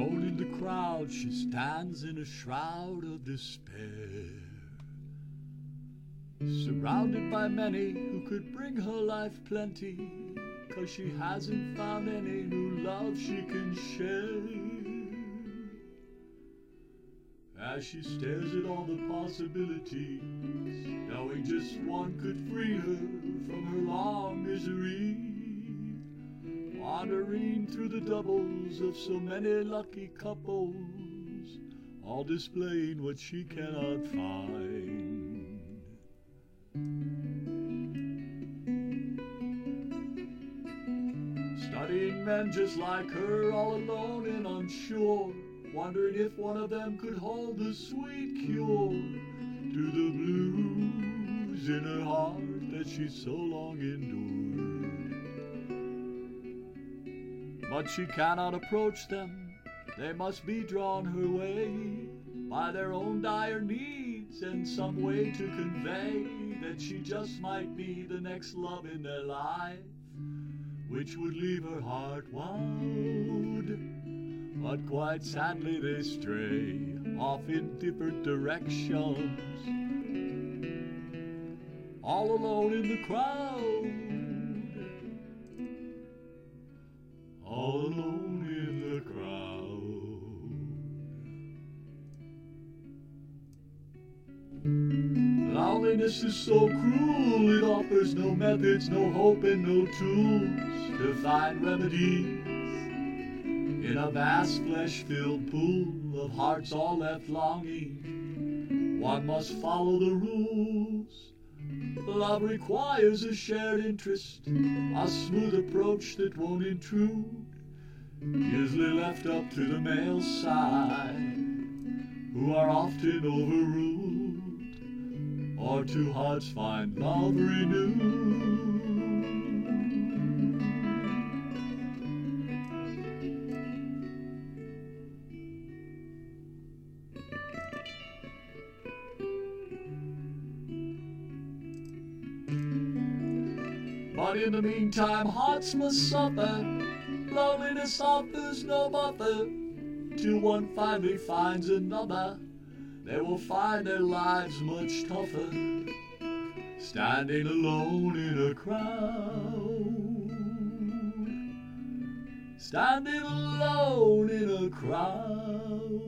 Alone in the crowd, she stands in a shroud of despair. Surrounded by many who could bring her life plenty, cause she hasn't found any new love she can share. As she stares at all the possibilities, knowing just one could free her from her long misery. Wandering through the doubles of so many lucky couples, all displaying what she cannot find. Studying men just like her, all alone and unsure, wondering if one of them could hold the sweet cure to the blues in her heart that she so long endured. But she cannot approach them, they must be drawn her way by their own dire needs and some way to convey that she just might be the next love in their life, which would leave her heart wowed. But quite sadly they stray off in different directions, all alone in the crowd. Loneliness is so cruel, it offers no methods, no hope, and no tools to find remedies in a vast flesh filled pool of hearts all left longing. One must follow the rules. Love requires a shared interest, a smooth approach that won't intrude. Usually left up to the male side, who are often overruled, or two hearts find love renewed. But in the meantime, hearts must suffer. Loneliness offers no buffer. Till one finally finds another, they will find their lives much tougher. Standing alone in a crowd. Standing alone in a crowd.